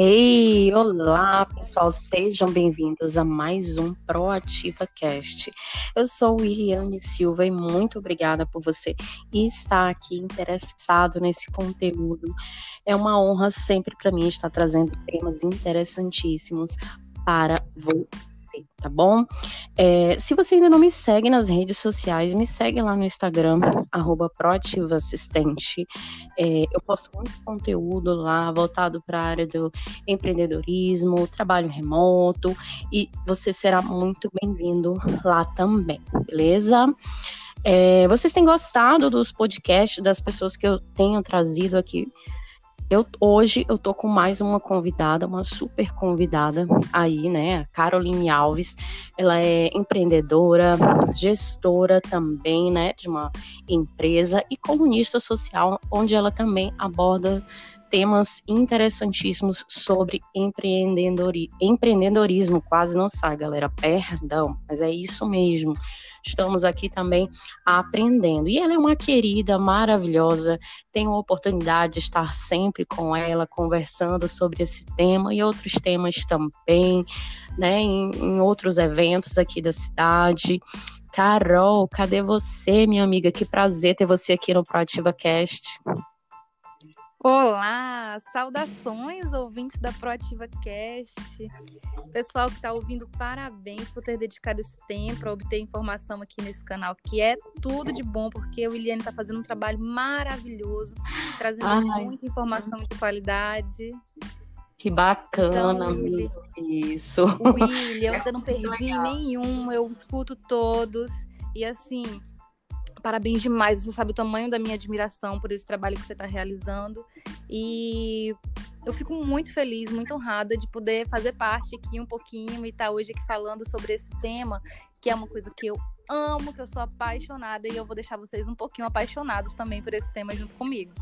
Hey, olá pessoal, sejam bem-vindos a mais um Proativa Cast. Eu sou Williane Silva e muito obrigada por você estar aqui interessado nesse conteúdo. É uma honra sempre para mim estar trazendo temas interessantíssimos para você tá bom? É, se você ainda não me segue nas redes sociais, me segue lá no Instagram, arroba proativassistente. É, eu posto muito conteúdo lá voltado para a área do empreendedorismo, trabalho remoto, e você será muito bem-vindo lá também, beleza? É, vocês têm gostado dos podcasts das pessoas que eu tenho trazido aqui eu, hoje eu tô com mais uma convidada, uma super convidada aí, né? Caroline Alves. Ela é empreendedora, gestora também, né? De uma empresa e colunista social, onde ela também aborda temas interessantíssimos sobre empreendedorismo. Empreendedorismo, quase não sai, galera. Perdão, mas é isso mesmo. Estamos aqui também aprendendo. E ela é uma querida, maravilhosa. Tenho a oportunidade de estar sempre com ela, conversando sobre esse tema e outros temas também, né? Em, em outros eventos aqui da cidade. Carol, cadê você, minha amiga? Que prazer ter você aqui no Proativa Cast. Olá, saudações ouvintes da Proativa Cast. Pessoal que está ouvindo, parabéns por ter dedicado esse tempo para obter informação aqui nesse canal, que é tudo de bom, porque o Iliane está fazendo um trabalho maravilhoso, trazendo Ai. muita informação de qualidade. Que bacana, então, Willi, isso. William, eu não perdi nenhum, eu escuto todos. E assim, Parabéns demais. Você sabe o tamanho da minha admiração por esse trabalho que você está realizando. E eu fico muito feliz, muito honrada de poder fazer parte aqui um pouquinho e estar tá hoje aqui falando sobre esse tema, que é uma coisa que eu amo, que eu sou apaixonada e eu vou deixar vocês um pouquinho apaixonados também por esse tema junto comigo.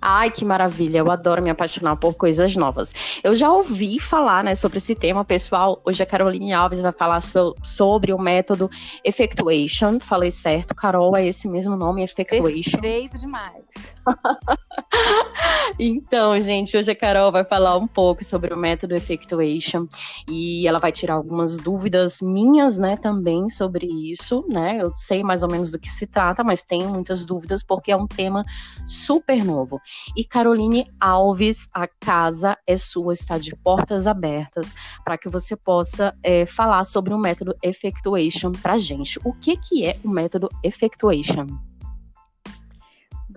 Ai, que maravilha, eu adoro me apaixonar por coisas novas. Eu já ouvi falar, né, sobre esse tema, pessoal. Hoje a Caroline Alves vai falar sobre o método Effectuation. Falei certo, Carol, é esse mesmo nome, Effectuation. Perfeito demais. então, gente, hoje a Carol vai falar um pouco sobre o método Effectuation e ela vai tirar algumas dúvidas minhas, né, também sobre isso, né? Eu sei mais ou menos do que se trata, mas tenho muitas dúvidas porque é um tema super novo. E Caroline Alves, a casa é sua, está de portas abertas para que você possa é, falar sobre o método Effectuation para gente. O que que é o método Effectuation?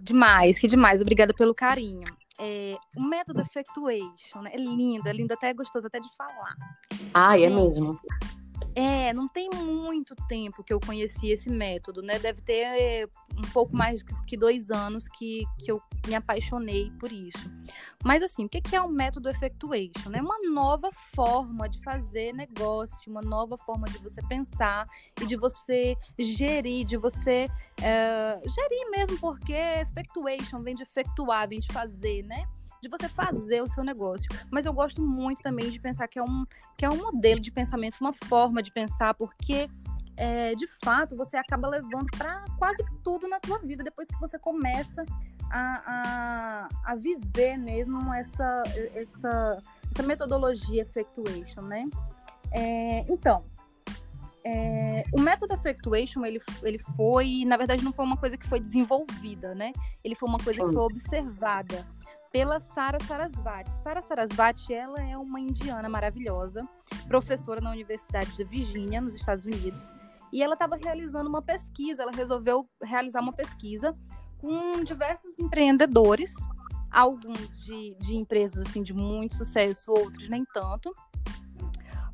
Demais, que demais. Obrigada pelo carinho. É, o método Effectuation né? é lindo, é lindo, até é gostoso até de falar. Ah, é mesmo. É, não tem muito tempo que eu conheci esse método, né? Deve ter é, um pouco mais que dois anos que, que eu me apaixonei por isso. Mas assim, o que é o método Effectuation? É uma nova forma de fazer negócio, uma nova forma de você pensar e de você gerir, de você é, gerir mesmo, porque Effectuation vem de efetuar, vem de fazer, né? De você fazer o seu negócio. Mas eu gosto muito também de pensar que é um, que é um modelo de pensamento, uma forma de pensar, porque é, de fato você acaba levando para quase tudo na tua vida depois que você começa a, a, a viver mesmo essa, essa, essa metodologia effectuation, né? É, então, é, o método effectuation ele, ele foi, na verdade, não foi uma coisa que foi desenvolvida, né? Ele foi uma coisa Sim. que foi observada pela Sara Sarasvati. Sara Sarasvati, ela é uma indiana maravilhosa, professora na Universidade de Virgínia, nos Estados Unidos, e ela estava realizando uma pesquisa, ela resolveu realizar uma pesquisa com diversos empreendedores, alguns de, de empresas assim de muito sucesso, outros nem tanto,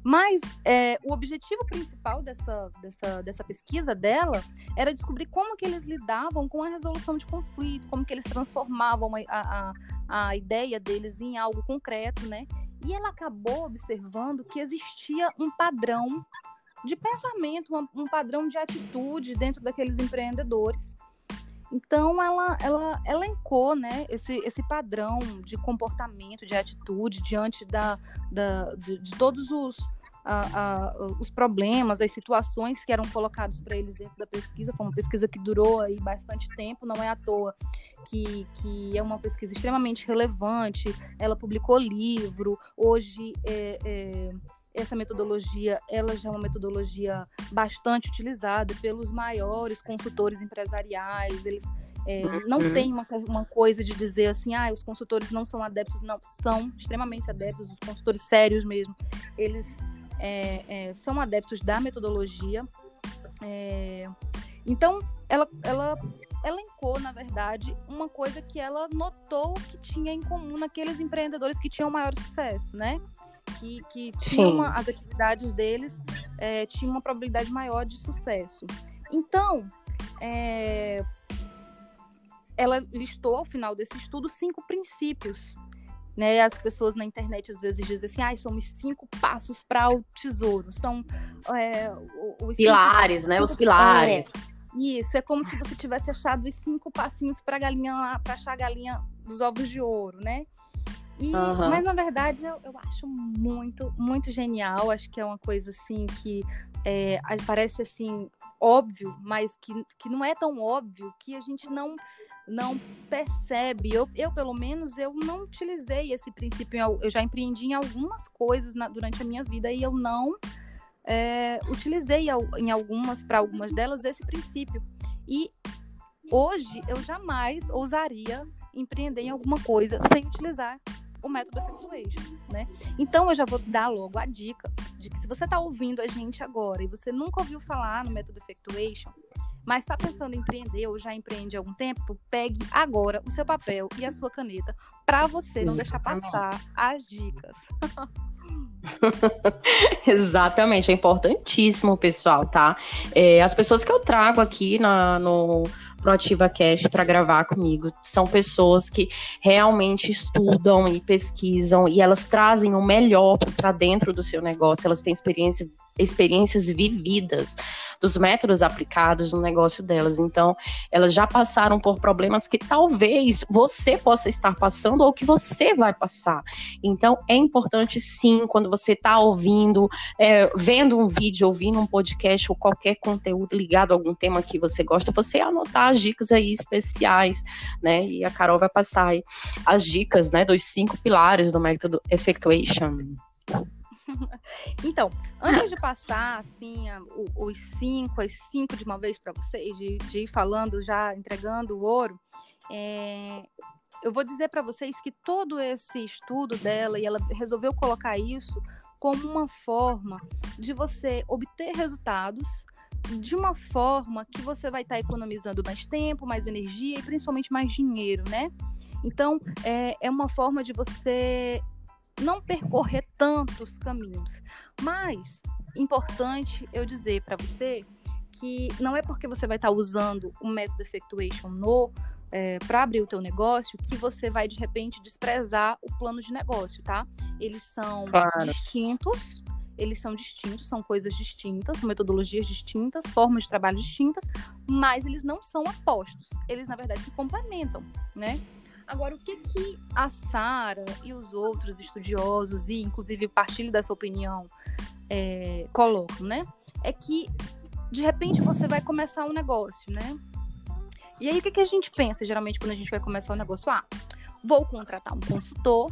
mas é, o objetivo principal dessa, dessa, dessa pesquisa dela era descobrir como que eles lidavam com a resolução de conflito, como que eles transformavam a, a, a ideia deles em algo concreto, né? E ela acabou observando que existia um padrão de pensamento, um, um padrão de atitude dentro daqueles empreendedores. Então ela, ela elencou né, esse, esse padrão de comportamento, de atitude diante da, da, de, de todos os, a, a, os problemas, as situações que eram colocados para eles dentro da pesquisa. Foi uma pesquisa que durou aí bastante tempo, não é à toa que, que é uma pesquisa extremamente relevante. Ela publicou livro. Hoje, é, é, essa metodologia ela já é uma metodologia bastante utilizada pelos maiores consultores empresariais. Eles é, não uhum. tem uma, uma coisa de dizer assim, ah, os consultores não são adeptos, não, são extremamente adeptos, os consultores sérios mesmo, eles é, é, são adeptos da metodologia. É, então, ela, ela elencou, na verdade, uma coisa que ela notou que tinha em comum naqueles empreendedores que tinham maior sucesso, né? Que, que uma, as atividades deles é, tinham uma probabilidade maior de sucesso. Então, é, ela listou ao final desse estudo cinco princípios. Né? As pessoas na internet às vezes dizem assim, ah, são os cinco passos para o tesouro, são é, os pilares, cinco... né? Os pilares. É, isso, é como se você tivesse achado os cinco passinhos para galinha lá, para achar a galinha dos ovos de ouro, né? E, uhum. Mas na verdade eu, eu, acho muito, muito genial. Acho que é uma coisa assim que é, parece assim óbvio, mas que, que não é tão óbvio que a gente não não percebe. Eu, eu, pelo menos, eu não utilizei esse princípio. Eu já empreendi em algumas coisas na, durante a minha vida e eu não é, utilizei em algumas, para algumas delas, esse princípio. E hoje eu jamais ousaria empreender em alguma coisa sem utilizar o método Effectuation, né? Então eu já vou dar logo a dica de que se você está ouvindo a gente agora e você nunca ouviu falar no método Effectuation, mas está pensando em empreender ou já empreende há algum tempo, pegue agora o seu papel e a sua caneta para você não deixar passar as dicas. Exatamente, é importantíssimo, pessoal, tá? É, as pessoas que eu trago aqui na, no Proativa Cast para gravar comigo são pessoas que realmente estudam e pesquisam e elas trazem o melhor para dentro do seu negócio, elas têm experiência experiências vividas dos métodos aplicados no negócio delas. Então, elas já passaram por problemas que talvez você possa estar passando ou que você vai passar. Então, é importante sim, quando você está ouvindo, é, vendo um vídeo, ouvindo um podcast ou qualquer conteúdo ligado a algum tema que você gosta, você anotar as dicas aí especiais, né? E a Carol vai passar aí as dicas, né, dos cinco pilares do método Effectuation. então, antes de passar assim a, os cinco, as cinco de uma vez para vocês, de, de, ir falando já, entregando o ouro, é, eu vou dizer para vocês que todo esse estudo dela e ela resolveu colocar isso como uma forma de você obter resultados de uma forma que você vai estar tá economizando mais tempo, mais energia e principalmente mais dinheiro, né? Então, é, é uma forma de você não percorrer tantos caminhos. Mas importante eu dizer para você que não é porque você vai estar tá usando o método Effectuation no é, para abrir o teu negócio que você vai de repente desprezar o plano de negócio, tá? Eles são claro. distintos, eles são distintos, são coisas distintas, são metodologias distintas, formas de trabalho distintas, mas eles não são opostos. Eles na verdade se complementam, né? Agora, o que, que a Sara e os outros estudiosos, e inclusive partilho dessa opinião, é, colocam, né? É que, de repente, você vai começar um negócio, né? E aí, o que, que a gente pensa, geralmente, quando a gente vai começar um negócio? Ah, vou contratar um consultor.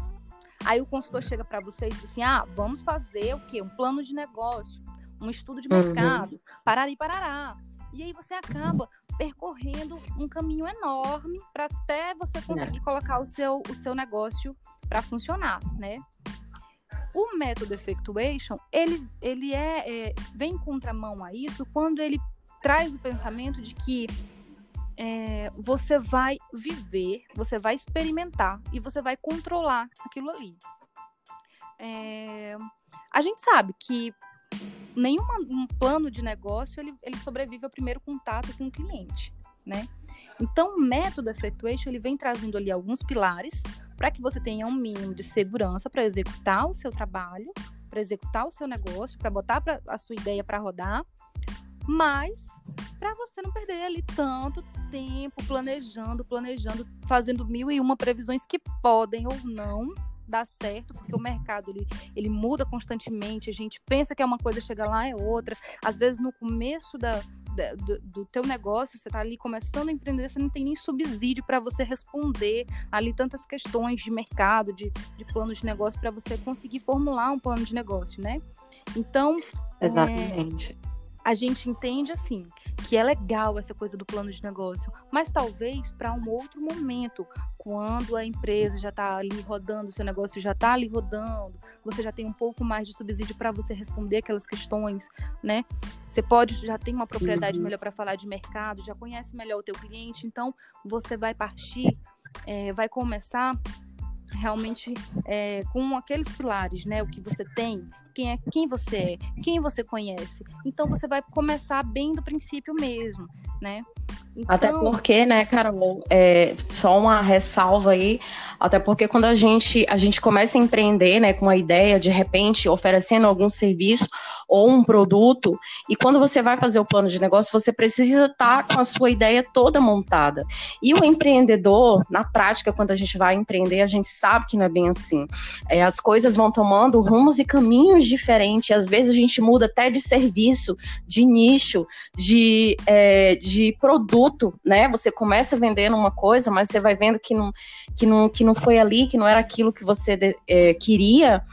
Aí o consultor chega para você e diz assim: ah, vamos fazer o quê? Um plano de negócio, um estudo de mercado, uhum. parari, parará. E aí você acaba percorrendo um caminho enorme para até você conseguir é. colocar o seu, o seu negócio para funcionar, né? O método Effectuation, ele, ele é, é, vem contramão a isso quando ele traz o pensamento de que é, você vai viver, você vai experimentar e você vai controlar aquilo ali. É, a gente sabe que nenhum um plano de negócio ele, ele sobrevive ao primeiro contato com o cliente, né? Então, o método Effectuation ele vem trazendo ali alguns pilares para que você tenha um mínimo de segurança para executar o seu trabalho, para executar o seu negócio, para botar pra, a sua ideia para rodar, mas para você não perder ali tanto tempo planejando, planejando, fazendo mil e uma previsões que podem ou não dar certo, porque o mercado ele, ele muda constantemente, a gente pensa que é uma coisa, chega lá é outra. Às vezes no começo da, do, do teu negócio, você está ali começando a empreender, você não tem nem subsídio para você responder ali tantas questões de mercado, de, de plano de negócio, para você conseguir formular um plano de negócio, né? Então. Exatamente. É, a gente entende assim que é legal essa coisa do plano de negócio, mas talvez para um outro momento, quando a empresa já está ali rodando, o seu negócio já está ali rodando, você já tem um pouco mais de subsídio para você responder aquelas questões, né? Você pode já tem uma propriedade uhum. melhor para falar de mercado, já conhece melhor o teu cliente, então você vai partir, é, vai começar realmente é, com aqueles pilares, né? O que você tem, quem é quem você é, quem você conhece. Então você vai começar bem do princípio mesmo, né? Então... Até porque, né, Carol, é, só uma ressalva aí, até porque quando a gente, a gente começa a empreender, né, com a ideia, de repente, oferecendo algum serviço ou um produto, e quando você vai fazer o plano de negócio, você precisa estar com a sua ideia toda montada. E o empreendedor, na prática, quando a gente vai empreender, a gente sabe que não é bem assim. É, as coisas vão tomando rumos e caminhos diferentes, às vezes a gente muda até de serviço, de nicho, de, é, de produto, né? Você começa vendendo uma coisa, mas você vai vendo que não, que não, que não foi ali, que não era aquilo que você é, queria.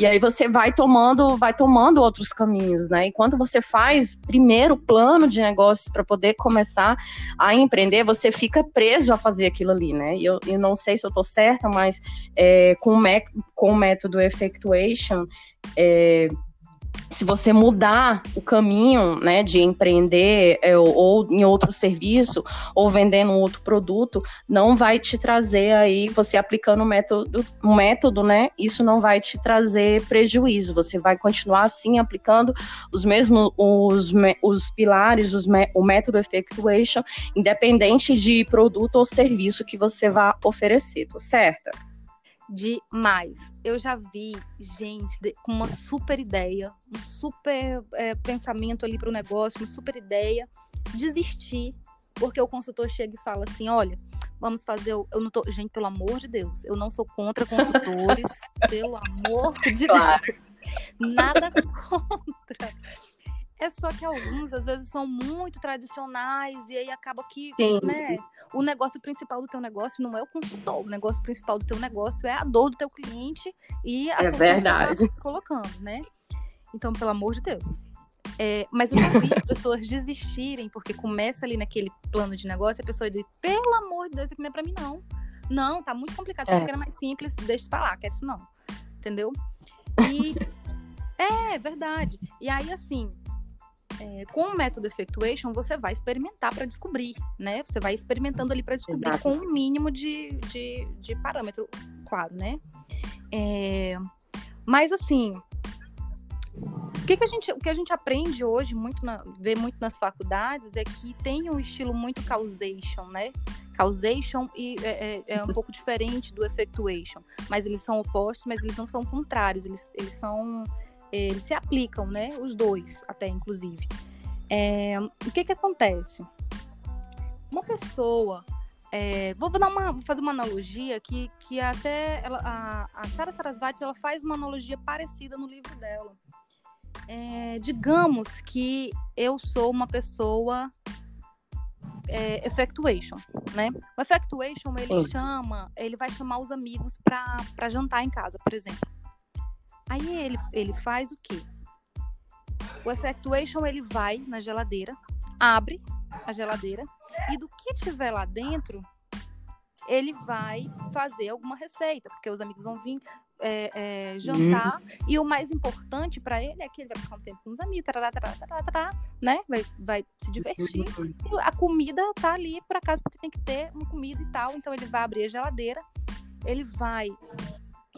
E aí você vai tomando, vai tomando outros caminhos, né? Enquanto você faz primeiro plano de negócios para poder começar a empreender, você fica preso a fazer aquilo ali, né? E eu, eu não sei se eu estou certa, mas é, com, o com o método Effectuation, é, se você mudar o caminho né, de empreender é, ou em outro serviço ou vendendo outro produto, não vai te trazer aí, você aplicando o método, o método, né? Isso não vai te trazer prejuízo. Você vai continuar assim aplicando os mesmos os, os pilares, os, o método effectuation, independente de produto ou serviço que você vá oferecer, tá certo? Demais. Eu já vi gente com uma super ideia, um super é, pensamento ali para o negócio, uma super ideia, desistir, porque o consultor chega e fala assim: olha, vamos fazer. Eu não tô. Gente, pelo amor de Deus, eu não sou contra consultores, pelo amor de claro. Deus. Nada contra. É só que alguns, às vezes, são muito tradicionais e aí acaba que, Sim. né? O negócio principal do teu negócio não é o consultor. O negócio principal do teu negócio é a dor do teu cliente e a é verdade. tá colocando, né? Então, pelo amor de Deus. É, mas eu já vi as pessoas desistirem, porque começa ali naquele plano de negócio, a pessoa diz, pelo amor de Deus, isso aqui não é pra mim, não. Não, tá muito complicado, é. isso aqui era mais simples, deixa pra lá, quer isso não. Entendeu? E é verdade. E aí, assim, é, com o método Effectuation, você vai experimentar para descobrir, né? Você vai experimentando ali para descobrir Exato. com um mínimo de, de, de parâmetro, claro, né? É, mas assim, o que, que, a gente, o que a gente aprende hoje, muito na, vê muito nas faculdades, é que tem um estilo muito causation, né? Causation e é, é, é um pouco diferente do effectuation, mas eles são opostos, mas eles não são contrários, eles, eles são eles se aplicam, né? Os dois, até inclusive. É, o que que acontece? Uma pessoa, é, vou dar uma, vou fazer uma analogia que, que até ela, a, a Sara Sarasvati ela faz uma analogia parecida no livro dela. É, digamos que eu sou uma pessoa é, effectuation, né? O effectuation ele chama, ele vai chamar os amigos para jantar em casa, por exemplo. Aí ele, ele faz o quê? O effectuation ele vai na geladeira, abre a geladeira e do que tiver lá dentro, ele vai fazer alguma receita, porque os amigos vão vir é, é, jantar uhum. e o mais importante para ele é que ele vai passar um tempo com os amigos, tarará, tarará, tarará, né? Vai, vai se divertir. Uhum. A comida tá ali por acaso porque tem que ter uma comida e tal, então ele vai abrir a geladeira, ele vai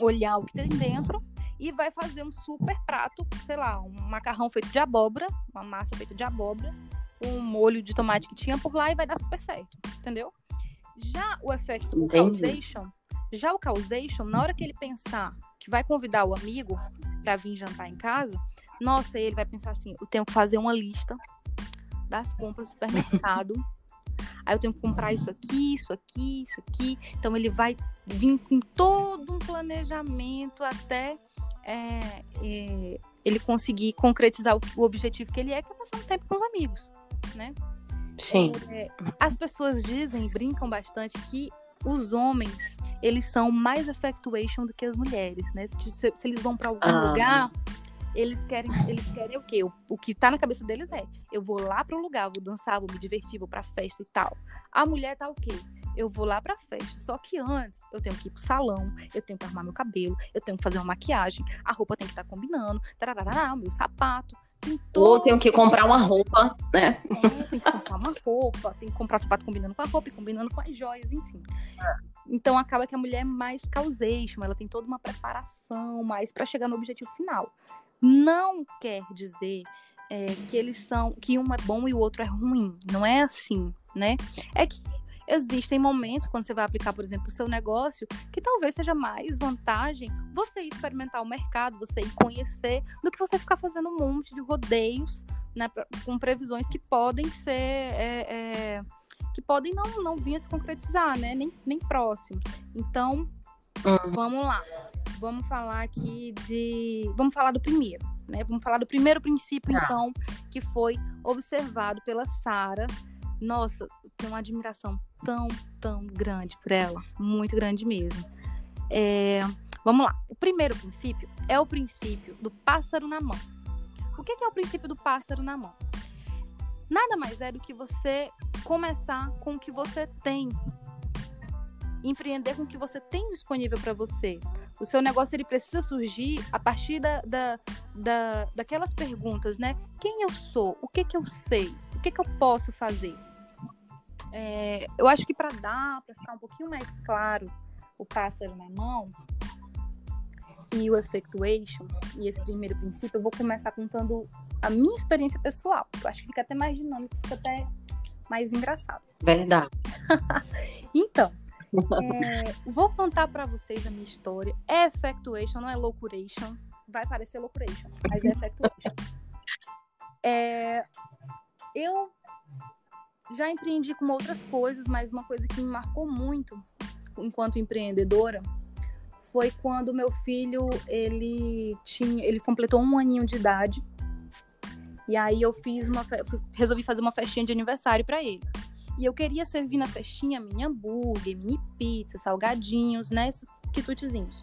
olhar o que tem dentro e vai fazer um super prato, sei lá, um macarrão feito de abóbora, uma massa feita de abóbora, um molho de tomate que tinha por lá e vai dar super certo, entendeu? Já o efeito causation, já o causation, na hora que ele pensar que vai convidar o amigo para vir jantar em casa, nossa, ele vai pensar assim, eu tenho que fazer uma lista das compras do supermercado. Aí eu tenho que comprar isso aqui, isso aqui, isso aqui. Então ele vai vir com todo um planejamento até é, é, ele conseguir concretizar o, o, objetivo que ele é, que é passar um tempo com os amigos. né? Sim. É, as pessoas dizem, brincam bastante que os homens, eles são mais effectuation do que as mulheres, né? Se, se, se eles vão para algum ah. lugar, eles querem, eles querem o quê? O, o que tá na cabeça deles é: eu vou lá para um lugar, vou dançar, vou me divertir, vou pra festa e tal. A mulher tá o quê? Eu vou lá pra festa. Só que antes, eu tenho que ir pro salão, eu tenho que arrumar meu cabelo, eu tenho que fazer uma maquiagem, a roupa tem que estar tá combinando, tarará, meu sapato. Todo... Ou tenho que comprar uma roupa, né? É, tem que comprar uma roupa, tem que comprar sapato combinando com a roupa e combinando com as joias, enfim. Então acaba que a mulher é mais causation, ela tem toda uma preparação mais para chegar no objetivo final. Não quer dizer é, que eles são, que um é bom e o outro é ruim. Não é assim, né? É que existem momentos, quando você vai aplicar, por exemplo, o seu negócio, que talvez seja mais vantagem você ir experimentar o mercado, você ir conhecer, do que você ficar fazendo um monte de rodeios, né, com previsões que podem ser. É, é, que podem não, não vir a se concretizar, né? Nem, nem próximo. Então, uhum. vamos lá. Vamos falar aqui de. Vamos falar do primeiro, né? Vamos falar do primeiro princípio, tá. então, que foi observado pela Sara nossa, tenho uma admiração tão, tão grande por ela. Muito grande mesmo. É, vamos lá. O primeiro princípio é o princípio do pássaro na mão. O que é o princípio do pássaro na mão? Nada mais é do que você começar com o que você tem. Empreender com o que você tem disponível para você. O seu negócio ele precisa surgir a partir da, da, da, daquelas perguntas, né? Quem eu sou? O que, que eu sei? O que, que eu posso fazer? É, eu acho que para dar, para ficar um pouquinho mais claro o pássaro na mão e o effectuation e esse primeiro princípio, eu vou começar contando a minha experiência pessoal. Eu acho que fica até mais dinâmico, fica até mais engraçado. Verdade. então, é, vou contar para vocês a minha história. É effectuation, não é loucuration. Vai parecer loucuration, mas é effectuation. É, eu já empreendi com outras coisas, mas uma coisa que me marcou muito enquanto empreendedora foi quando meu filho ele tinha ele completou um aninho de idade. E aí eu fiz uma resolvi fazer uma festinha de aniversário para ele. E eu queria servir na festinha mini hambúrguer, mini pizza, salgadinhos, né, esses quitutezinhos.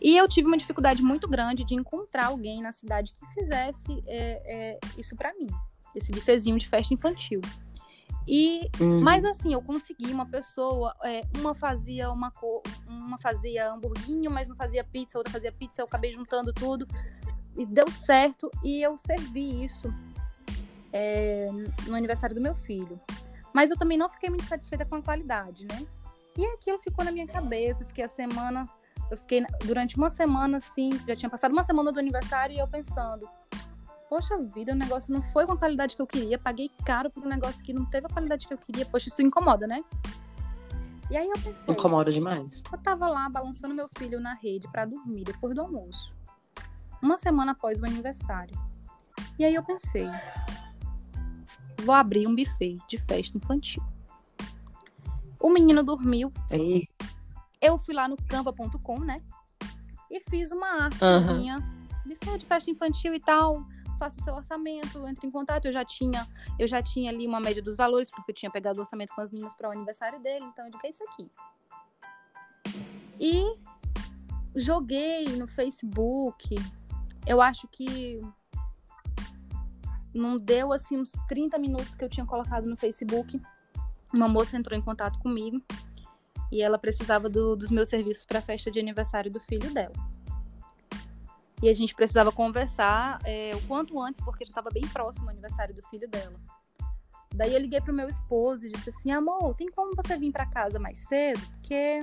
E eu tive uma dificuldade muito grande de encontrar alguém na cidade que fizesse é, é, isso para mim, esse bifezinho de festa infantil. E, uhum. mas assim, eu consegui uma pessoa, é, uma fazia uma uma fazia hamburguinho, mas não fazia pizza, outra fazia pizza, eu acabei juntando tudo e deu certo e eu servi isso é, no aniversário do meu filho. Mas eu também não fiquei muito satisfeita com a qualidade, né? E aquilo ficou na minha cabeça, fiquei a semana, eu fiquei durante uma semana assim, já tinha passado uma semana do aniversário e eu pensando, poxa vida, o negócio não foi com a qualidade que eu queria, paguei caro por um negócio que não teve a qualidade que eu queria, poxa, isso incomoda, né? E aí eu pensei. Incomoda demais. Eu tava lá balançando meu filho na rede para dormir depois do almoço. Uma semana após o aniversário. E aí eu pensei, vou abrir um buffet de festa infantil. O menino dormiu. Ei. Eu fui lá no canva.com, né? E fiz uma artezinha, uhum. buffet de festa infantil e tal faça o seu orçamento, entre em contato. Eu já tinha, eu já tinha ali uma média dos valores, porque eu tinha pegado o orçamento com as meninas para o aniversário dele, então eu digo, é isso aqui. E joguei no Facebook. Eu acho que não deu assim uns 30 minutos que eu tinha colocado no Facebook. Uma moça entrou em contato comigo e ela precisava do, dos meus serviços para a festa de aniversário do filho dela e a gente precisava conversar é, o quanto antes, porque já estava bem próximo o aniversário do filho dela. Daí eu liguei pro meu esposo e disse assim: amor, tem como você vir para casa mais cedo? Porque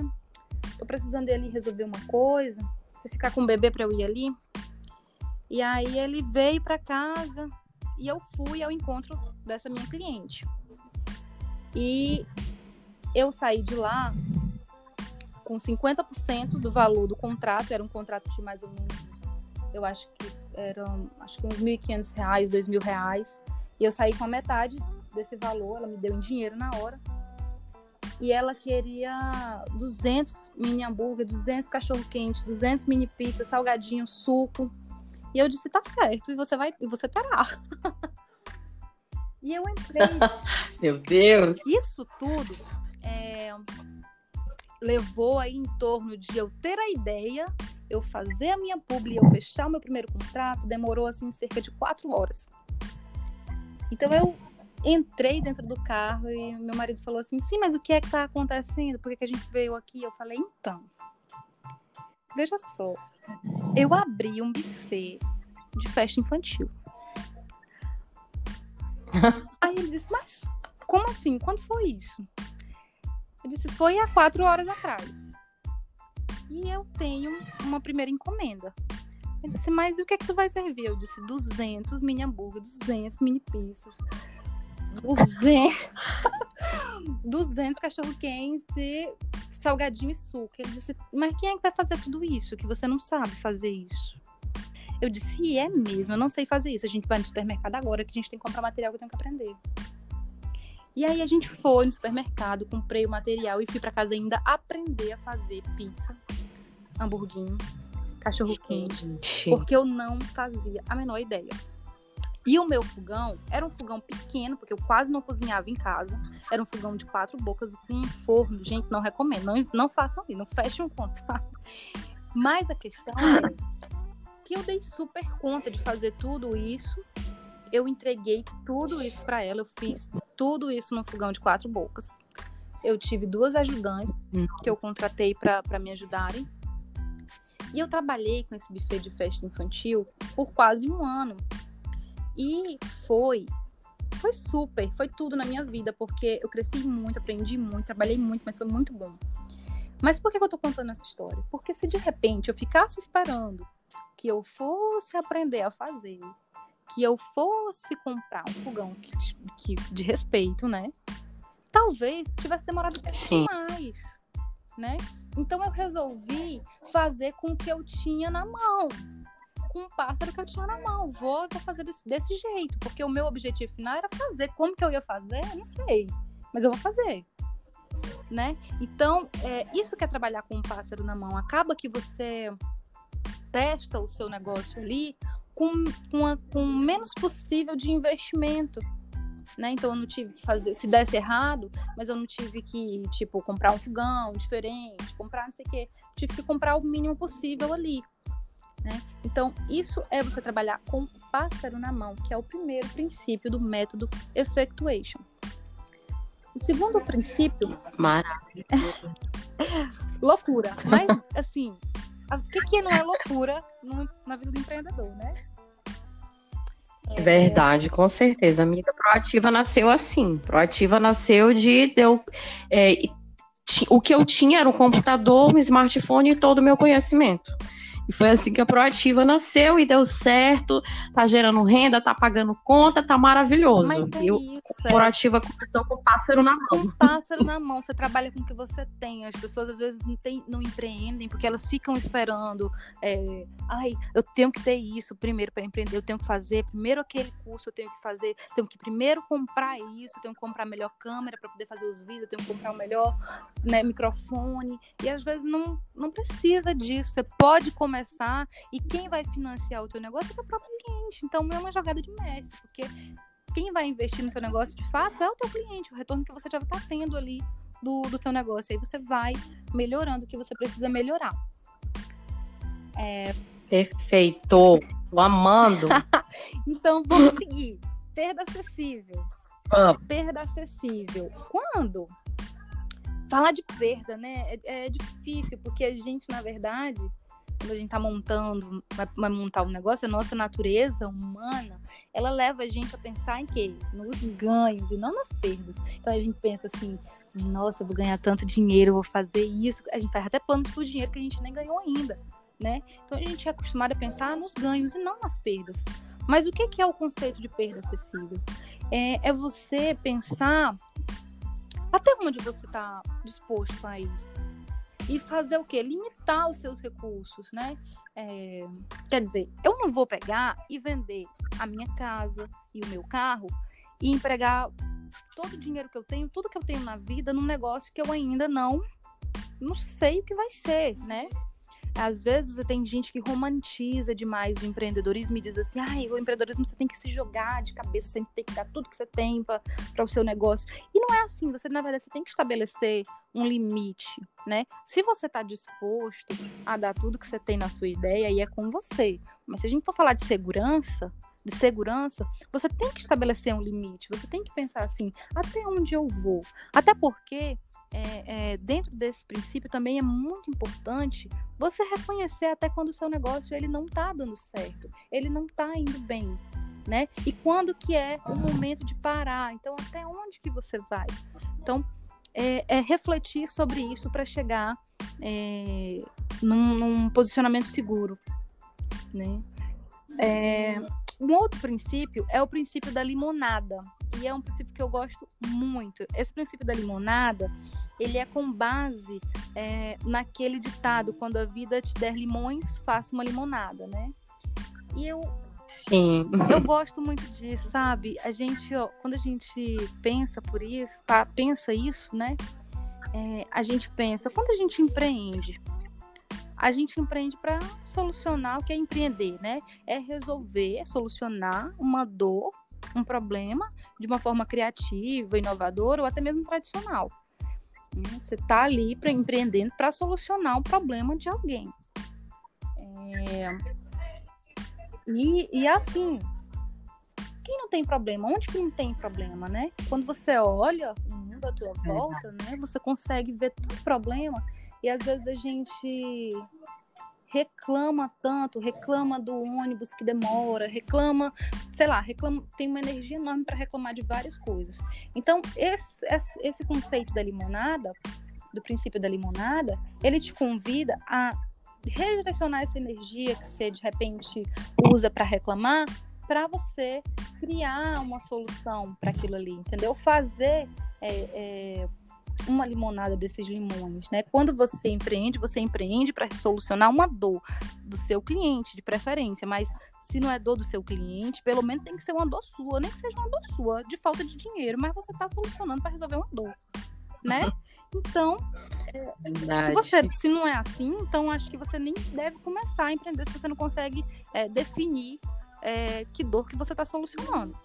tô precisando dele resolver uma coisa. Você ficar com o bebê para eu ir ali? E aí ele veio para casa e eu fui ao encontro dessa minha cliente. E eu saí de lá com 50% do valor do contrato, era um contrato de mais ou menos eu acho que eram acho que uns 1.500 reais, 2.000 reais. E eu saí com a metade desse valor, ela me deu em dinheiro na hora. E ela queria 200 mini hambúrguer, 200 cachorro quente, 200 mini pizza, salgadinho, suco. E eu disse, tá certo, e você vai, e você terá. E eu entrei. Meu Deus! Isso tudo é, levou aí em torno de eu ter a ideia, eu fazer a minha publi, eu fechar o meu primeiro contrato, demorou assim cerca de quatro horas. Então eu entrei dentro do carro e meu marido falou assim: sim, mas o que é que tá acontecendo? Por que, que a gente veio aqui? Eu falei: então, veja só, eu abri um buffet de festa infantil. Aí ele disse: mas como assim? Quando foi isso? Eu disse: foi há quatro horas atrás. E eu tenho uma primeira encomenda. Ele disse, mas o que é que tu vai servir? Eu disse, 200 mini hambúrguer, 200 mini pizzas, 200, 200 cachorro-quentes e salgadinho e suco. Ele disse, mas quem é que vai fazer tudo isso? Que você não sabe fazer isso. Eu disse, é mesmo, eu não sei fazer isso. A gente vai no supermercado agora que a gente tem que comprar material que eu tenho que aprender. E aí a gente foi no supermercado, comprei o material e fui para casa ainda aprender a fazer pizza, hamburguinho, cachorro quente, porque eu não fazia a menor ideia. E o meu fogão era um fogão pequeno, porque eu quase não cozinhava em casa. Era um fogão de quatro bocas com um forno. Gente, não recomendo. Não, não façam isso, não fechem um contrato. Mas a questão é que eu dei super conta de fazer tudo isso. Eu entreguei tudo isso para ela. Eu fiz tudo isso no fogão de quatro bocas. Eu tive duas ajudantes hum. que eu contratei para me ajudarem. E eu trabalhei com esse buffet de festa infantil por quase um ano. E foi foi super, foi tudo na minha vida, porque eu cresci muito, aprendi muito, trabalhei muito, mas foi muito bom. Mas por que eu tô contando essa história? Porque se de repente eu ficasse esperando que eu fosse aprender a fazer, que eu fosse comprar um fogão que, que de respeito, né? Talvez tivesse demorado mais, né? Então eu resolvi fazer com o que eu tinha na mão com um pássaro que eu tinha na mão. Vou, vou fazer desse, desse jeito, porque o meu objetivo final era fazer. Como que eu ia fazer? Não sei, mas eu vou fazer. Né? Então, é, isso que é trabalhar com um pássaro na mão. Acaba que você testa o seu negócio ali com, com, a, com o menos possível de investimento. Né? Então eu não tive que fazer, se desse errado, mas eu não tive que, tipo, comprar um fogão diferente, comprar não sei o quê. Tive que comprar o mínimo possível ali. Né? Então, isso é você trabalhar com o pássaro na mão, que é o primeiro princípio do método Effectuation. O segundo princípio. Maravilha. loucura. Mas, assim, o que, que não é loucura no, na vida do empreendedor, né? É... Verdade, com certeza, amiga. Proativa nasceu assim. Proativa nasceu de eu, é, o que eu tinha era um computador, um smartphone e todo o meu conhecimento. E foi assim que a Proativa nasceu e deu certo, tá gerando renda, tá pagando conta, tá maravilhoso. Mas é e isso, a Proativa é. começou com o pássaro na mão. Com o pássaro na mão, você trabalha com o que você tem. As pessoas às vezes não, tem, não empreendem porque elas ficam esperando. É, Ai, eu tenho que ter isso primeiro para empreender, eu tenho que fazer primeiro aquele curso, eu tenho que fazer, tenho que primeiro comprar isso, eu tenho que comprar a melhor câmera para poder fazer os vídeos, eu tenho que comprar o melhor né, microfone. E às vezes não, não precisa disso. Você pode começar começar e quem vai financiar o teu negócio é o próprio cliente. Então é uma jogada de mestre, porque quem vai investir no teu negócio de fato é o teu cliente, o retorno que você já está tendo ali do, do teu negócio. Aí você vai melhorando o que você precisa melhorar. É... Perfeito! Tô amando! então vamos seguir. Perda acessível. Perda acessível. Quando? Falar de perda, né? É, é difícil, porque a gente, na verdade, quando a gente está montando, vai, vai, montar um negócio, a nossa natureza humana, ela leva a gente a pensar em quê? Nos ganhos e não nas perdas. Então a gente pensa assim, nossa, vou ganhar tanto dinheiro, vou fazer isso. A gente faz até planos por dinheiro que a gente nem ganhou ainda, né? Então a gente é acostumado a pensar nos ganhos e não nas perdas. Mas o que é o conceito de perda acessível? É, é você pensar até onde você está disposto a ir e fazer o quê? Limitar os seus recursos, né? É, quer dizer, eu não vou pegar e vender a minha casa e o meu carro e empregar todo o dinheiro que eu tenho, tudo que eu tenho na vida num negócio que eu ainda não não sei o que vai ser, né? Às vezes tem gente que romantiza demais o empreendedorismo e diz assim: ah, o empreendedorismo você tem que se jogar de cabeça, você tem que dar tudo que você tem para o seu negócio. E não é assim, você, na verdade, você tem que estabelecer um limite, né? Se você está disposto a dar tudo que você tem na sua ideia, aí é com você. Mas se a gente for falar de segurança, de segurança, você tem que estabelecer um limite, você tem que pensar assim, até onde eu vou? Até porque é, é, dentro desse princípio também é muito importante você reconhecer até quando o seu negócio ele não está dando certo, ele não está indo bem, né? E quando que é o momento de parar? Então até onde que você vai? Então é, é refletir sobre isso para chegar é, num, num, posicionamento seguro, né? É, um outro princípio é o princípio da limonada. E é um princípio que eu gosto muito. Esse princípio da limonada, ele é com base é, naquele ditado, quando a vida te der limões, faça uma limonada, né? E eu Sim. Eu gosto muito disso, sabe? A gente, ó, quando a gente pensa por isso, pensa isso, né? É, a gente pensa, quando a gente empreende, a gente empreende para solucionar o que é empreender, né? É resolver, é solucionar uma dor, um problema de uma forma criativa, inovadora ou até mesmo tradicional. Né? Você está ali para empreendendo para solucionar um problema de alguém. É... E, e assim, quem não tem problema? Onde que não tem problema, né? Quando você olha o mundo à tua volta, né? Você consegue ver tanto problema e às vezes a gente reclama tanto, reclama do ônibus que demora, reclama, sei lá, reclama, tem uma energia enorme para reclamar de várias coisas. Então, esse, esse conceito da limonada, do princípio da limonada, ele te convida a redirecionar essa energia que você de repente usa para reclamar, para você criar uma solução para aquilo ali, entendeu? Fazer é, é, uma limonada desses limões, né? Quando você empreende, você empreende para solucionar uma dor do seu cliente, de preferência, mas se não é dor do seu cliente, pelo menos tem que ser uma dor sua, nem que seja uma dor sua, de falta de dinheiro, mas você está solucionando para resolver uma dor, né? Então, é, se você se não é assim, então acho que você nem deve começar a empreender se você não consegue é, definir é, que dor que você está solucionando,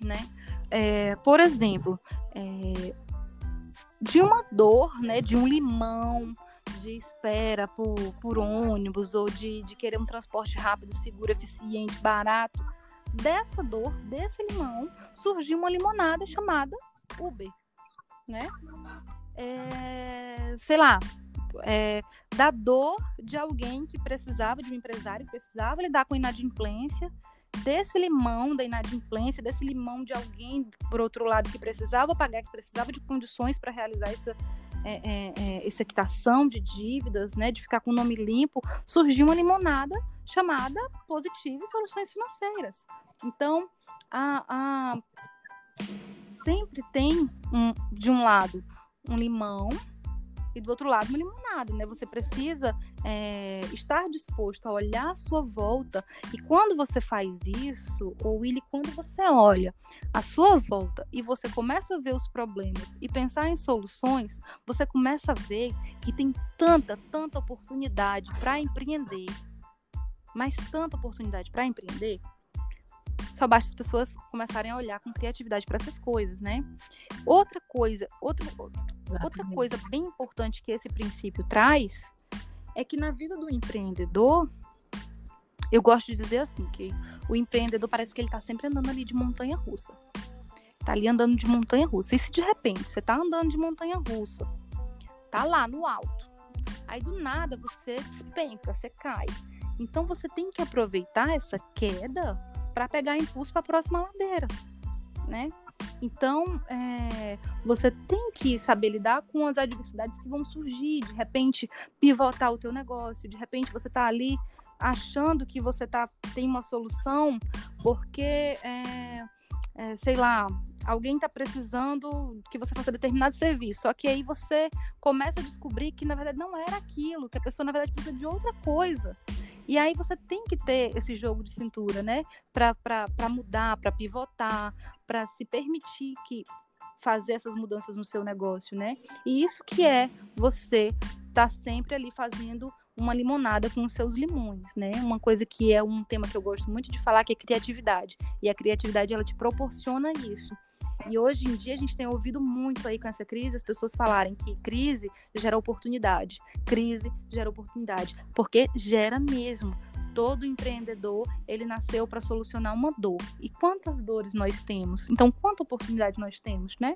né? É, por exemplo, é, de uma dor, né, de um limão, de espera por, por ônibus ou de, de querer um transporte rápido, seguro, eficiente, barato. Dessa dor, desse limão, surgiu uma limonada chamada Uber, né? É, sei lá, é, da dor de alguém que precisava, de um empresário que precisava lidar com inadimplência, desse limão da inadimplência, desse limão de alguém, por outro lado, que precisava pagar, que precisava de condições para realizar essa, é, é, é, essa quitação de dívidas, né, de ficar com o nome limpo, surgiu uma limonada chamada Positivo Soluções Financeiras. Então, a, a, sempre tem, um, de um lado, um limão e do outro lado uma limonada, né? Você precisa é, estar disposto a olhar à sua volta e quando você faz isso, ou Willy, quando você olha à sua volta e você começa a ver os problemas e pensar em soluções, você começa a ver que tem tanta, tanta oportunidade para empreender, mas tanta oportunidade para empreender só basta as pessoas começarem a olhar com criatividade para essas coisas, né? Outra coisa, outra, outra coisa bem importante que esse princípio traz é que na vida do empreendedor, eu gosto de dizer assim, que o empreendedor parece que ele está sempre andando ali de montanha russa. Tá ali andando de montanha russa. E se de repente você tá andando de montanha russa, tá lá no alto, aí do nada você despenca, você cai. Então você tem que aproveitar essa queda para pegar impulso para a próxima ladeira, né? Então, é, você tem que saber lidar com as adversidades que vão surgir, de repente pivotar o teu negócio, de repente você está ali achando que você tá, tem uma solução porque, é, é, sei lá, alguém está precisando que você faça determinado serviço, só que aí você começa a descobrir que na verdade não era aquilo, que a pessoa na verdade precisa de outra coisa. E aí você tem que ter esse jogo de cintura, né? Para mudar, para pivotar, para se permitir que fazer essas mudanças no seu negócio, né? E isso que é você tá sempre ali fazendo uma limonada com os seus limões, né? Uma coisa que é um tema que eu gosto muito de falar, que é criatividade. E a criatividade, ela te proporciona isso. E hoje em dia a gente tem ouvido muito aí com essa crise as pessoas falarem que crise gera oportunidade, crise gera oportunidade, porque gera mesmo. Todo empreendedor, ele nasceu para solucionar uma dor. E quantas dores nós temos? Então, quanta oportunidade nós temos, né?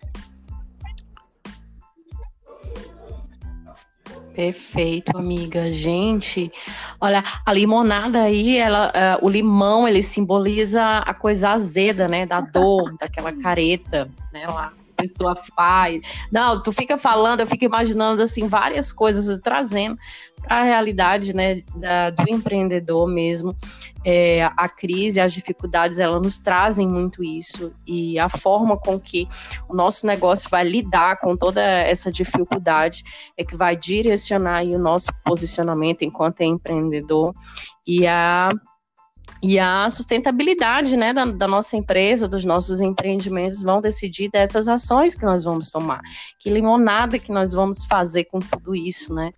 Perfeito, amiga. Gente, olha, a limonada aí, ela, uh, o limão, ele simboliza a coisa azeda, né? Da dor, daquela careta, né? Lá pessoa faz. Não, tu fica falando, eu fico imaginando assim várias coisas trazendo a realidade né, da, do empreendedor mesmo. É, a crise, as dificuldades, elas nos trazem muito isso e a forma com que o nosso negócio vai lidar com toda essa dificuldade é que vai direcionar o nosso posicionamento enquanto empreendedor e a e a sustentabilidade né, da, da, nossa empresa, dos nossos empreendimentos, vão decidir dessas ações que nós vamos tomar. Que limonada que nós vamos fazer com tudo isso, né?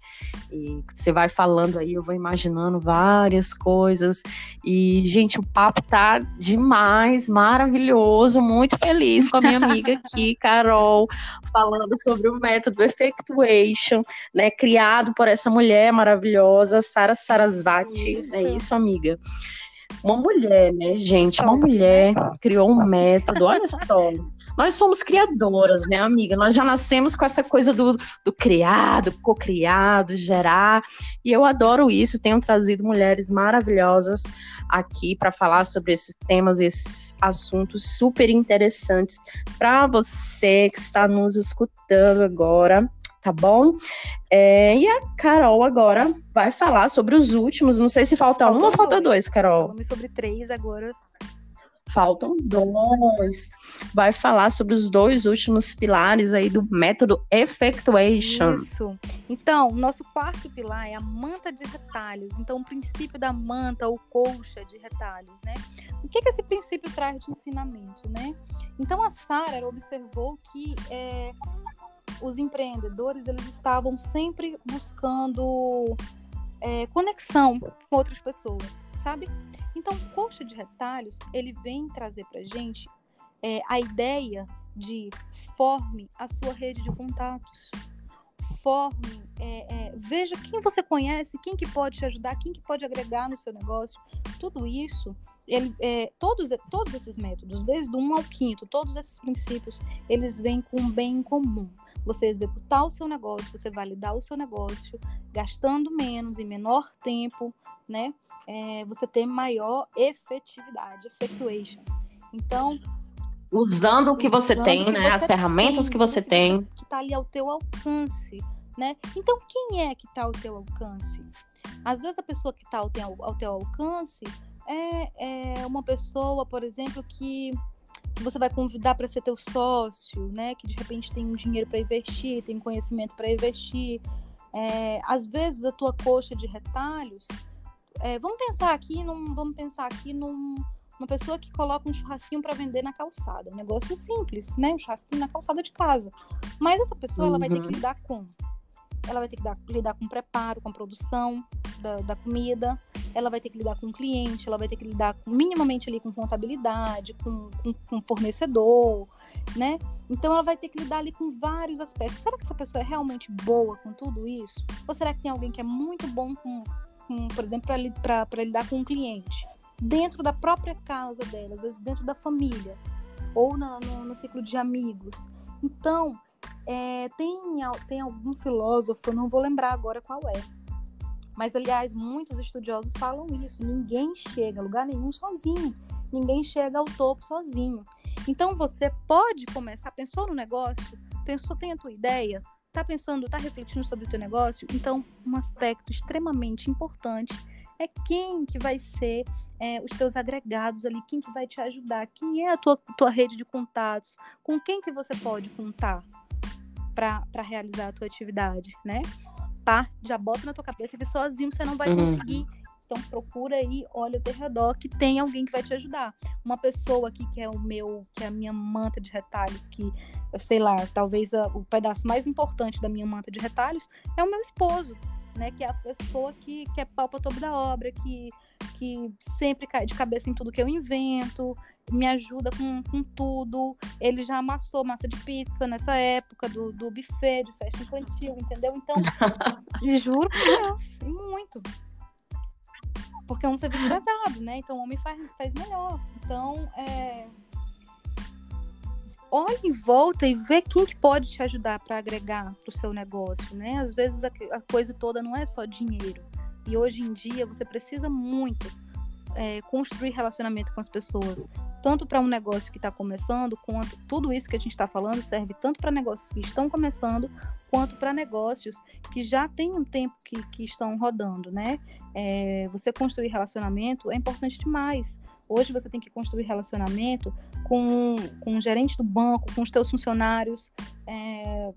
E você vai falando aí, eu vou imaginando várias coisas. E, gente, o papo tá demais, maravilhoso, muito feliz com a minha amiga aqui, Carol, falando sobre o método Effectuation, né? Criado por essa mulher maravilhosa, Sara Sarasvati. Isso. É isso, amiga. Uma mulher, né, gente? Uma mulher criou um método, olha só. Nós somos criadoras, né, amiga? Nós já nascemos com essa coisa do, do criado, co-criado, gerar. E eu adoro isso. Tenho trazido mulheres maravilhosas aqui para falar sobre esses temas, esses assuntos super interessantes para você que está nos escutando agora tá bom? É, e a Carol agora vai falar sobre os últimos. Não sei se falta, um ou falta dois, Carol. Falamos sobre três agora. Faltam dois. Vai falar sobre os dois últimos pilares aí do método Effectuation. Isso. Então, nosso quarto pilar é a manta de retalhos. Então, o princípio da manta ou colcha de retalhos, né? O que, que esse princípio traz de ensinamento, né? Então, a Sara observou que é, os empreendedores eles estavam sempre buscando é, conexão com outras pessoas, sabe? Então, o coxa de retalhos ele vem trazer para gente é, a ideia de forme a sua rede de contatos, forme, é, é, veja quem você conhece, quem que pode te ajudar, quem que pode agregar no seu negócio. Tudo isso, ele, é, todos, todos esses métodos, desde o 1 ao quinto, todos esses princípios, eles vêm com um bem em comum você executar o seu negócio, você validar o seu negócio, gastando menos, em menor tempo, né? É, você ter maior efetividade, effectuation. Então. Usando o que você tem, que né? Você As ferramentas tem, que você que tem. que está ali ao teu alcance, né? Então, quem é que está ao teu alcance? Às vezes a pessoa que está ao, ao teu alcance é, é uma pessoa, por exemplo, que que você vai convidar para ser teu sócio, né? Que de repente tem um dinheiro para investir, tem conhecimento para investir. É, às vezes a tua coxa de retalhos. É, vamos pensar aqui num, vamos pensar aqui num, uma pessoa que coloca um churrasquinho para vender na calçada, um negócio simples, né? Um churrasquinho na calçada de casa. Mas essa pessoa uhum. ela vai ter que uhum. lidar com ela vai ter que dar, lidar com o preparo, com a produção da, da, comida, ela vai ter que lidar com o cliente, ela vai ter que lidar com, minimamente ali com contabilidade, com, com, com fornecedor, né? Então ela vai ter que lidar ali com vários aspectos. Será que essa pessoa é realmente boa com tudo isso? Ou será que tem alguém que é muito bom com, com por exemplo, para lidar com um cliente? Dentro da própria casa dela, às vezes dentro da família, ou na, no, no ciclo de amigos. Então, é, tem, tem algum filósofo, não vou lembrar agora qual é, mas aliás, muitos estudiosos falam isso: ninguém chega a lugar nenhum sozinho, ninguém chega ao topo sozinho. Então você pode começar, pensou no negócio, pensou, tem a tua ideia, tá pensando, tá refletindo sobre o teu negócio, então um aspecto extremamente importante é quem que vai ser é, os teus agregados ali, quem que vai te ajudar, quem é a tua, tua rede de contatos, com quem que você pode contar para realizar a tua atividade, né? Parte, já bota na tua cabeça que sozinho você não vai uhum. conseguir. Então procura aí, olha ao teu redor que tem alguém que vai te ajudar. Uma pessoa aqui que é o meu, que é a minha manta de retalhos, que sei lá, talvez a, o pedaço mais importante da minha manta de retalhos é o meu esposo né? Que é a pessoa que, que é palpa toda da obra, que, que sempre cai de cabeça em tudo que eu invento, me ajuda com, com tudo. Ele já amassou massa de pizza nessa época do, do buffet, de festa infantil, entendeu? Então, juro por Deus, e muito. Porque é um serviço pesado, né? Então o homem faz, faz melhor. Então, é... olhe em volta e vê quem que pode te ajudar para agregar para o seu negócio, né? Às vezes a, a coisa toda não é só dinheiro. E hoje em dia você precisa muito é, construir relacionamento com as pessoas, tanto para um negócio que está começando, quanto tudo isso que a gente está falando serve tanto para negócios que estão começando, quanto para negócios que já têm um tempo que, que estão rodando, né? É, você construir relacionamento é importante demais. Hoje você tem que construir relacionamento com, com o gerente do banco, com os teus funcionários, é,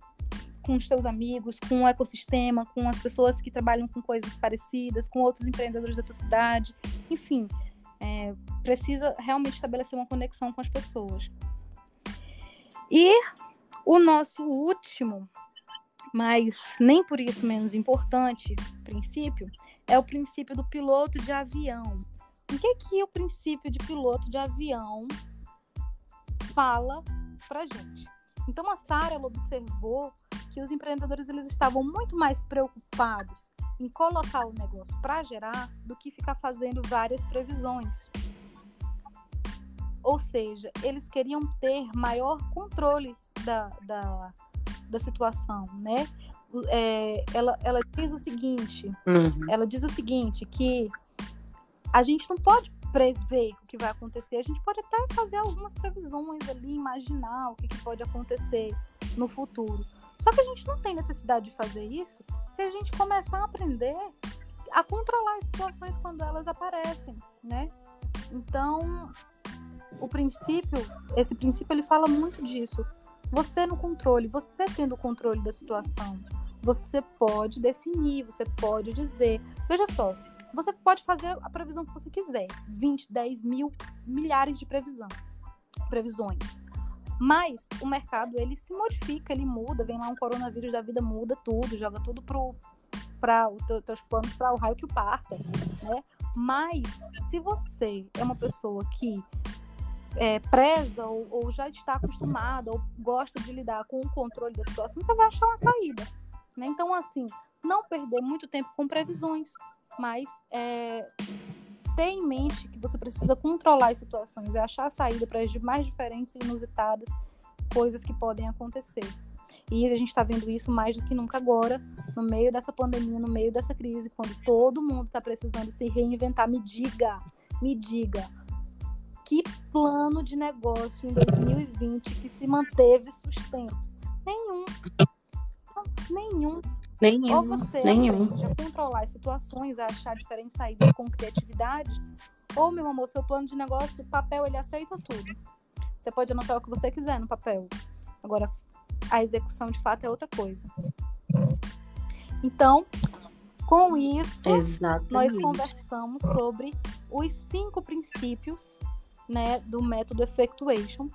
com os teus amigos, com o ecossistema, com as pessoas que trabalham com coisas parecidas, com outros empreendedores da tua cidade, enfim, é, precisa realmente estabelecer uma conexão com as pessoas. E o nosso último, mas nem por isso menos importante, princípio, é o princípio do piloto de avião. O que é que o princípio de piloto de avião fala para gente? Então a Sara observou que os empreendedores eles estavam muito mais preocupados em colocar o negócio para gerar do que ficar fazendo várias previsões. Ou seja, eles queriam ter maior controle da, da, da situação, né? É, ela, ela diz o seguinte, uhum. ela diz o seguinte, que a gente não pode prever o que vai acontecer, a gente pode até fazer algumas previsões ali, imaginar o que, que pode acontecer no futuro. Só que a gente não tem necessidade de fazer isso se a gente começar a aprender a controlar as situações quando elas aparecem, né? Então, o princípio, esse princípio ele fala muito disso. Você no controle, você tendo o controle da situação, você pode definir, você pode dizer. Veja só, você pode fazer a previsão que você quiser, 20, 10 mil, milhares de previsão, previsões. Mas o mercado ele se modifica, ele muda, vem lá um coronavírus da vida, muda tudo, joga tudo para os teu, teus planos para o raio que o parta, né? Mas se você é uma pessoa que é, preza ou, ou, já está acostumada ou gosta de lidar com o controle da situação, você vai achar uma saída. Né? Então, assim, não perder muito tempo com previsões, mas é, ter em mente que você precisa controlar as situações, é achar a saída para as mais diferentes e inusitadas coisas que podem acontecer. E a gente está vendo isso mais do que nunca agora, no meio dessa pandemia, no meio dessa crise, quando todo mundo está precisando se reinventar. Me diga, me diga, que plano de negócio em 2020 que se manteve sustento? Nenhum. Nenhum. Nenhum. Ou você nenhum. aprende a controlar as situações, a achar diferentes saídas com criatividade, ou, meu amor, seu plano de negócio, o papel, ele aceita tudo. Você pode anotar o que você quiser no papel. Agora, a execução, de fato, é outra coisa. Então, com isso, Exatamente. nós conversamos sobre os cinco princípios né, do método Effectuation.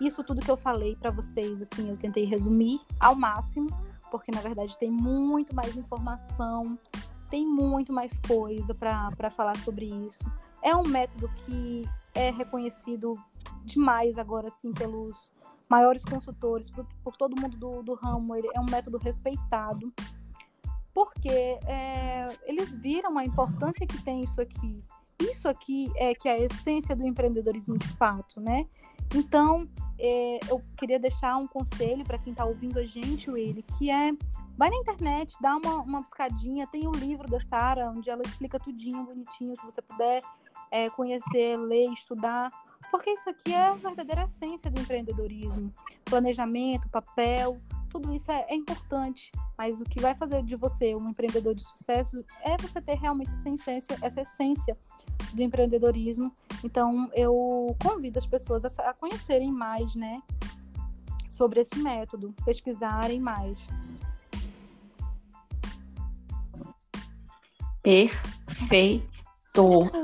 Isso tudo que eu falei para vocês, assim, eu tentei resumir ao máximo porque na verdade tem muito mais informação, tem muito mais coisa para falar sobre isso. É um método que é reconhecido demais agora, assim, pelos maiores consultores, por, por todo mundo do, do, ramo. Ele é um método respeitado, porque é, eles viram a importância que tem isso aqui. Isso aqui é que é a essência do empreendedorismo de fato, né? Então, é, eu queria deixar um conselho para quem está ouvindo a gente, Willy, que é vai na internet, dá uma, uma buscadinha, tem o livro da Sara, onde ela explica tudinho, bonitinho, se você puder é, conhecer, ler, estudar, porque isso aqui é a verdadeira essência do empreendedorismo. Planejamento, papel, tudo isso é, é, importante, mas o que vai fazer de você um empreendedor de sucesso é você ter realmente essa essência, essa essência do empreendedorismo. Então, eu convido as pessoas a, a conhecerem mais, né, sobre esse método, pesquisarem mais. Perfeito.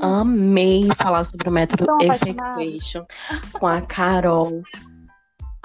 Amei falar sobre o método Effectuation com a Carol.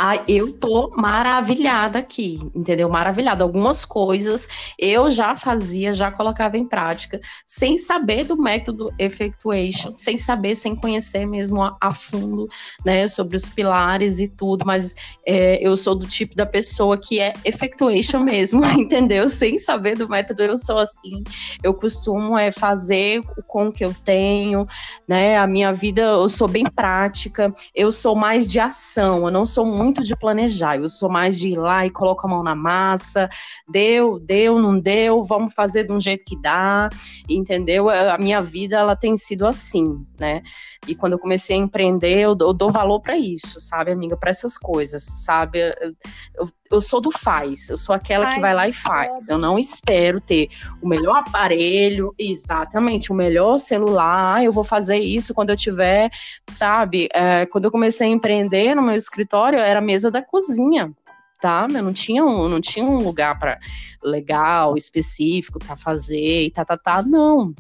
Ah, eu tô maravilhada aqui, entendeu? Maravilhada. Algumas coisas eu já fazia, já colocava em prática, sem saber do método effectuation, sem saber, sem conhecer mesmo a, a fundo, né, sobre os pilares e tudo, mas é, eu sou do tipo da pessoa que é effectuation mesmo, entendeu? Sem saber do método, eu sou assim. Eu costumo é, fazer com o que eu tenho, né? A minha vida, eu sou bem prática, eu sou mais de ação, eu não sou muito muito de planejar, eu sou mais de ir lá e coloco a mão na massa, deu, deu, não deu, vamos fazer de um jeito que dá, entendeu? A minha vida, ela tem sido assim, né? E quando eu comecei a empreender, eu, eu dou valor para isso, sabe, amiga? Para essas coisas, sabe? Eu, eu, eu, sou do faz, eu sou aquela Ai, que vai lá e faz. Eu não espero ter o melhor aparelho, exatamente, o melhor celular. Eu vou fazer isso quando eu tiver, sabe? É, quando eu comecei a empreender no meu escritório, era a mesa da cozinha tá? Eu não tinha um, não tinha um lugar para legal, específico para fazer e tá, tá, tá. Não,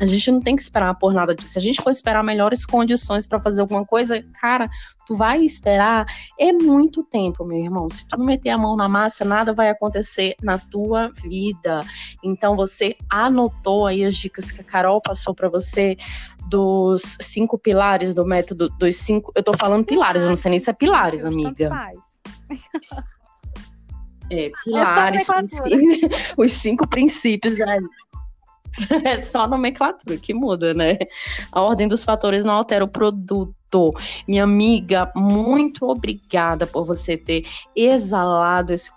a gente não tem que esperar por nada disso. Se a gente for esperar melhores condições para fazer alguma coisa, cara, tu vai esperar é muito tempo, meu irmão. Se tu não meter a mão na massa, nada vai acontecer na tua vida. Então você anotou aí as dicas que a Carol passou para você dos cinco pilares do método dos cinco. Eu tô falando pilares, eu não sei nem se é pilares, amiga. É, pilares, os cinco princípios aí. É só a nomenclatura que muda, né? A ordem dos fatores não altera o produto. Minha amiga, muito obrigada por você ter exalado esse,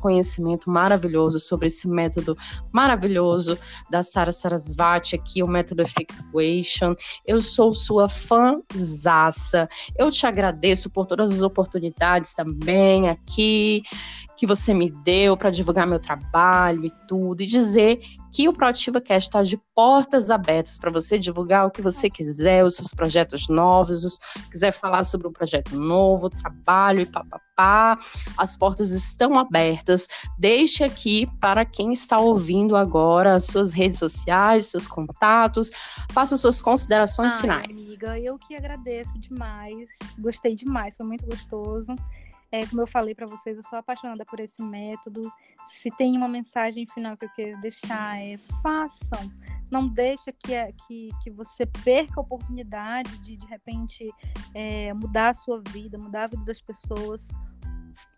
conhecimento maravilhoso sobre esse método maravilhoso da Sara Sarasvati aqui, o método Effectuation. Eu sou sua fãzaça. Eu te agradeço por todas as oportunidades também aqui que você me deu para divulgar meu trabalho e tudo, e dizer que o Proativa Cast está de portas abertas para você divulgar o que você quiser, os seus projetos novos, os, quiser falar sobre um projeto novo, trabalho e papapá. As portas estão abertas. Deixe aqui para quem está ouvindo agora as suas redes sociais, seus contatos, faça suas considerações Ai, finais. Amiga, eu que agradeço demais. Gostei demais, foi muito gostoso. É, como eu falei para vocês, eu sou apaixonada por esse método. Se tem uma mensagem final que eu quero deixar, é façam. Não deixa que, que, que você perca a oportunidade de, de repente, é, mudar a sua vida, mudar a vida das pessoas.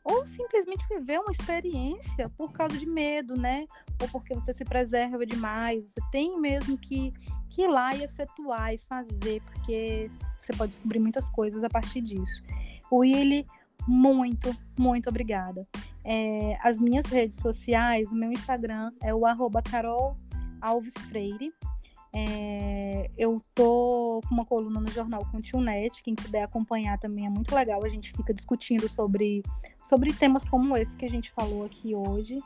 Ou simplesmente viver uma experiência por causa de medo, né? Ou porque você se preserva demais. Você tem mesmo que, que ir lá e efetuar e fazer, porque você pode descobrir muitas coisas a partir disso. O Willy muito, muito obrigada. É, as minhas redes sociais, o meu Instagram é o arroba Carol Alves Freire. É, eu tô com uma coluna no jornal Continunet, quem puder acompanhar também é muito legal. A gente fica discutindo sobre, sobre temas como esse que a gente falou aqui hoje.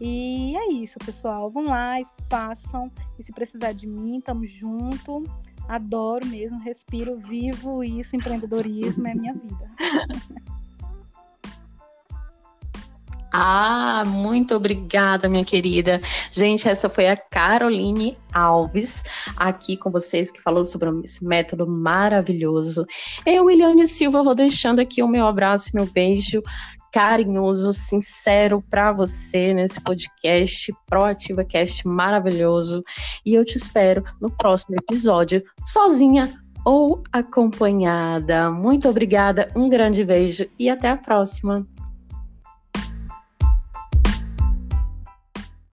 E é isso, pessoal. Vão lá e façam. E se precisar de mim, tamo junto. Adoro mesmo, respiro, vivo isso, empreendedorismo é minha vida. Ah, muito obrigada, minha querida. Gente, essa foi a Caroline Alves, aqui com vocês, que falou sobre esse método maravilhoso. Eu, Eliane Silva, vou deixando aqui o meu abraço meu beijo carinhoso, sincero para você nesse podcast Proativa Cast maravilhoso. E eu te espero no próximo episódio, sozinha ou acompanhada. Muito obrigada, um grande beijo e até a próxima.